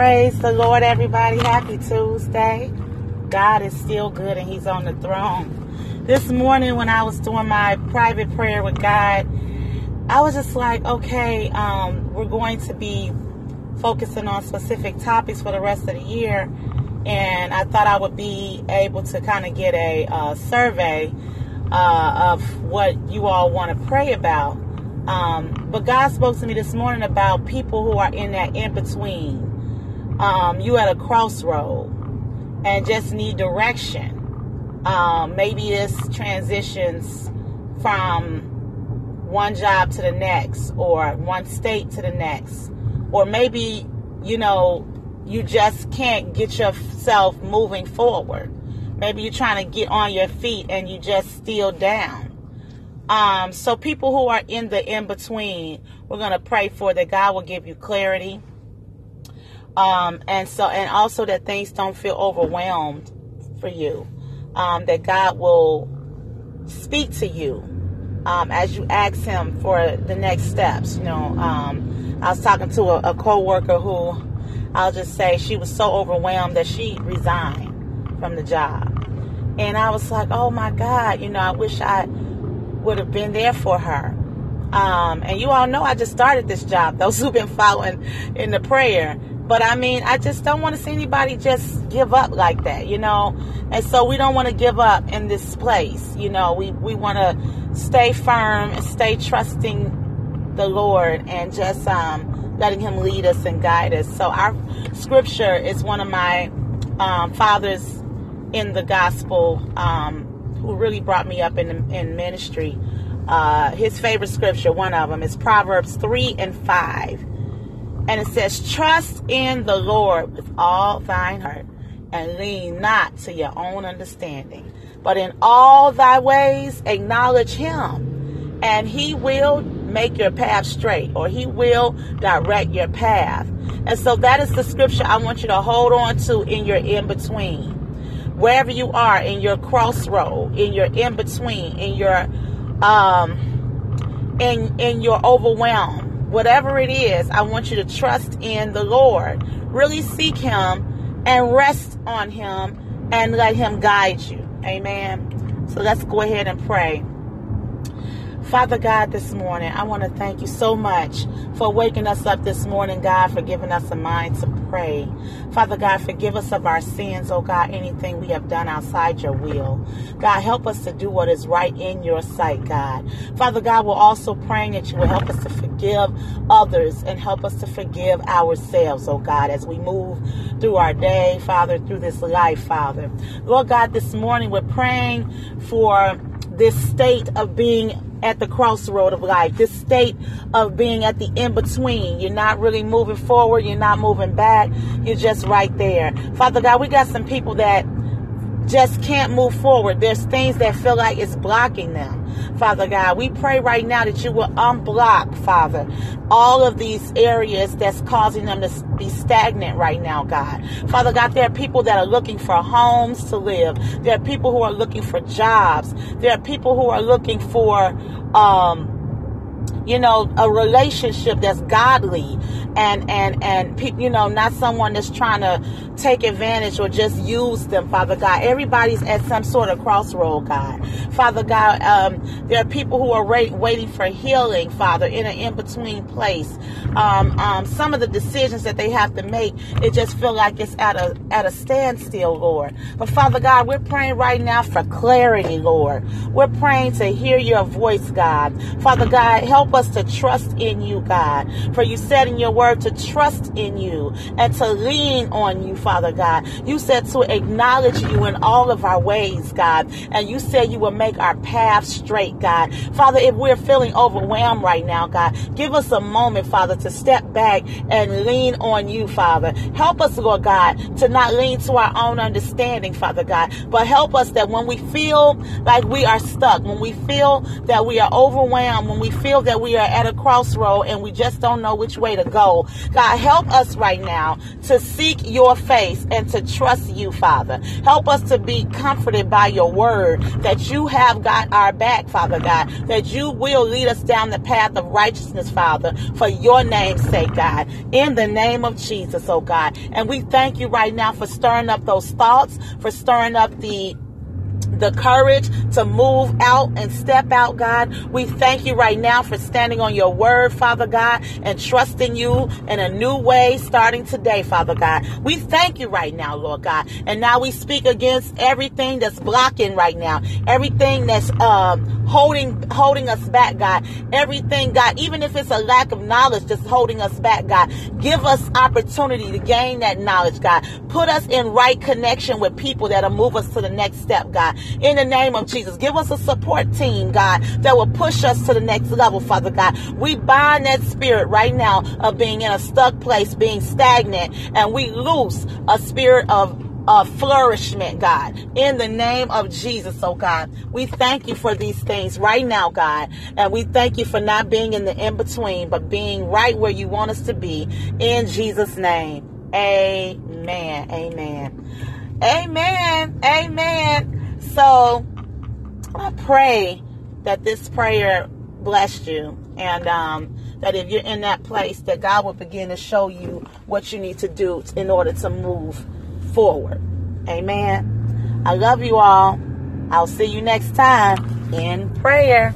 Praise the Lord, everybody. Happy Tuesday. God is still good and He's on the throne. This morning, when I was doing my private prayer with God, I was just like, okay, um, we're going to be focusing on specific topics for the rest of the year. And I thought I would be able to kind of get a uh, survey uh, of what you all want to pray about. Um, but God spoke to me this morning about people who are in that in between. Um, you at a crossroad and just need direction. Um, maybe this transitions from one job to the next, or one state to the next, or maybe you know you just can't get yourself moving forward. Maybe you're trying to get on your feet and you just still down. Um, so people who are in the in between, we're going to pray for that God will give you clarity. Um, and so, and also that things don't feel overwhelmed for you. Um, that God will speak to you um, as you ask Him for the next steps. You know, um, I was talking to a, a co-worker who I'll just say she was so overwhelmed that she resigned from the job. And I was like, oh my God, you know, I wish I would have been there for her. Um, and you all know I just started this job, those who've been following in the prayer. But I mean, I just don't want to see anybody just give up like that, you know? And so we don't want to give up in this place, you know? We, we want to stay firm and stay trusting the Lord and just um, letting Him lead us and guide us. So our scripture is one of my um, fathers in the gospel. Um, who really brought me up in in ministry. Uh, his favorite scripture, one of them, is Proverbs three and five, and it says, "Trust in the Lord with all thine heart, and lean not to your own understanding, but in all thy ways acknowledge Him, and He will." make your path straight or he will direct your path. And so that is the scripture I want you to hold on to in your in between wherever you are in your crossroad, in your in between, in your um in in your overwhelm, whatever it is, I want you to trust in the Lord. Really seek him and rest on him and let him guide you. Amen. So let's go ahead and pray. Father God, this morning, I want to thank you so much for waking us up this morning, God, for giving us a mind to pray. Father God, forgive us of our sins, oh God, anything we have done outside your will. God, help us to do what is right in your sight, God. Father God, we're also praying that you will help us to forgive others and help us to forgive ourselves, oh God, as we move through our day, Father, through this life, Father. Lord God, this morning we're praying for this state of being at the crossroad of life, this state of being at the in between. You're not really moving forward, you're not moving back, you're just right there. Father God, we got some people that just can't move forward. There's things that feel like it's blocking them. Father God, we pray right now that you will unblock, Father, all of these areas that's causing them to be stagnant right now, God. Father God, there are people that are looking for homes to live. There are people who are looking for jobs. There are people who are looking for, um, you know, a relationship that's godly and and and you know, not someone that's trying to take advantage or just use them, Father God. Everybody's at some sort of crossroad, God. Father God, um, there are people who are wait, waiting for healing, Father, in an in-between place. Um, um, some of the decisions that they have to make, it just feel like it's at a at a standstill, Lord. But Father God, we're praying right now for clarity, Lord. We're praying to hear your voice, God. Father God, help us to trust in you, God. For you said in your word to trust in you and to lean on you, Father God. You said to acknowledge you in all of our ways, God. And you said you will make our path straight, God. Father, if we're feeling overwhelmed right now, God, give us a moment, Father, to step back and lean on you, Father. Help us, Lord God, to not lean to our own understanding, Father God, but help us that when we feel like we are stuck, when we feel that we are overwhelmed, when we feel that we are at a crossroad and we just don't know which way to go. God, help us right now to seek your face and to trust you, Father. Help us to be comforted by your word that you have got our back, Father God, that you will lead us down the path of righteousness, Father, for your name's sake, God. In the name of Jesus, oh God. And we thank you right now for stirring up those thoughts, for stirring up the the courage to move out and step out, God. We thank you right now for standing on your word, Father God, and trusting you in a new way starting today, Father God. We thank you right now, Lord God. And now we speak against everything that's blocking right now, everything that's um, holding holding us back, God. Everything, God, even if it's a lack of knowledge that's holding us back, God. Give us opportunity to gain that knowledge, God. Put us in right connection with people that'll move us to the next step, God in the name of Jesus. Give us a support team, God, that will push us to the next level, Father God. We bind that spirit right now of being in a stuck place, being stagnant, and we loose a spirit of uh, flourishment, God, in the name of Jesus, oh God. We thank you for these things right now, God. And we thank you for not being in the in between, but being right where you want us to be. In Jesus' name. Amen. Amen. Amen. Amen. So I pray that this prayer blessed you and um, that if you're in that place that God will begin to show you what you need to do in order to move forward. Amen. I love you all. I'll see you next time in prayer.